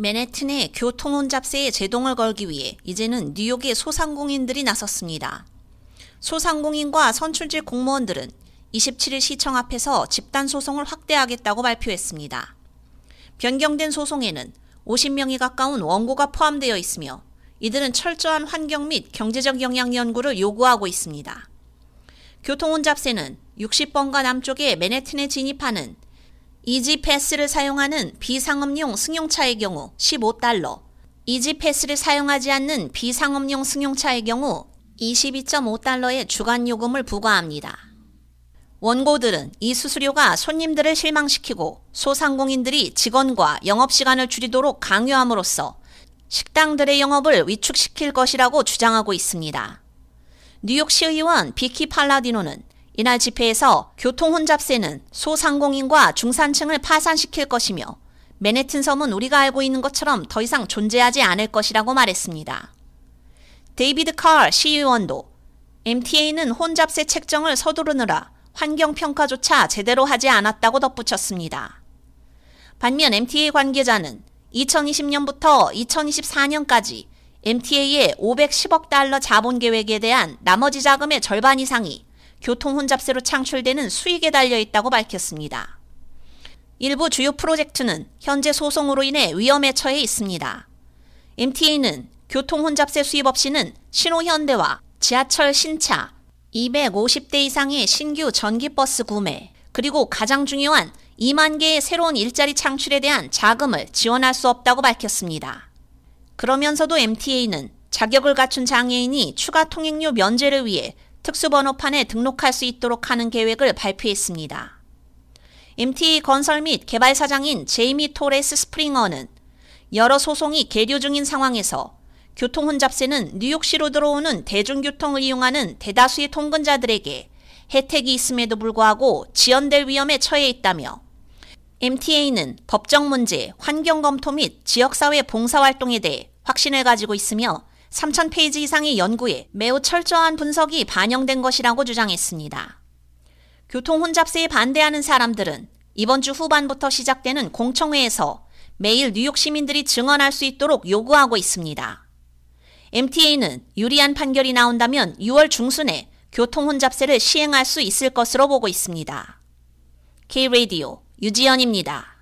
맨해튼의 교통 혼잡세에 제동을 걸기 위해 이제는 뉴욕의 소상공인들이 나섰습니다. 소상공인과 선출직 공무원들은 27일 시청 앞에서 집단 소송을 확대하겠다고 발표했습니다. 변경된 소송에는 50명이 가까운 원고가 포함되어 있으며 이들은 철저한 환경 및 경제적 영향 연구를 요구하고 있습니다. 교통 혼잡세는 60번가 남쪽의 맨해튼에 진입하는 이지 패스를 사용하는 비상업용 승용차의 경우 15달러, 이지 패스를 사용하지 않는 비상업용 승용차의 경우 22.5달러의 주간 요금을 부과합니다. 원고들은 이 수수료가 손님들을 실망시키고 소상공인들이 직원과 영업시간을 줄이도록 강요함으로써 식당들의 영업을 위축시킬 것이라고 주장하고 있습니다. 뉴욕시 의원 비키 팔라디노는 이날 집회에서 교통 혼잡세는 소상공인과 중산층을 파산시킬 것이며 맨해튼 섬은 우리가 알고 있는 것처럼 더 이상 존재하지 않을 것이라고 말했습니다. 데이비드 칼 시의원도 MTA는 혼잡세 책정을 서두르느라 환경평가조차 제대로 하지 않았다고 덧붙였습니다. 반면 MTA 관계자는 2020년부터 2024년까지 MTA의 510억 달러 자본 계획에 대한 나머지 자금의 절반 이상이 교통 혼잡세로 창출되는 수익에 달려 있다고 밝혔습니다. 일부 주요 프로젝트는 현재 소송으로 인해 위험에 처해 있습니다. MTA는 교통 혼잡세 수입 없이는 신호현대와 지하철 신차 250대 이상의 신규 전기버스 구매, 그리고 가장 중요한 2만 개의 새로운 일자리 창출에 대한 자금을 지원할 수 없다고 밝혔습니다. 그러면서도 MTA는 자격을 갖춘 장애인이 추가 통행료 면제를 위해 특수번호판에 등록할 수 있도록 하는 계획을 발표했습니다. MTA 건설 및 개발 사장인 제이미 토레스 스프링어는 여러 소송이 계류 중인 상황에서 교통 혼잡세는 뉴욕시로 들어오는 대중교통을 이용하는 대다수의 통근자들에게 혜택이 있음에도 불구하고 지연될 위험에 처해 있다며 MTA는 법적 문제, 환경 검토 및 지역사회 봉사활동에 대해 확신을 가지고 있으며 3,000페이지 이상의 연구에 매우 철저한 분석이 반영된 것이라고 주장했습니다. 교통 혼잡세에 반대하는 사람들은 이번 주 후반부터 시작되는 공청회에서 매일 뉴욕 시민들이 증언할 수 있도록 요구하고 있습니다. MTA는 유리한 판결이 나온다면 6월 중순에 교통 혼잡세를 시행할 수 있을 것으로 보고 있습니다. K-Radio 유지연입니다.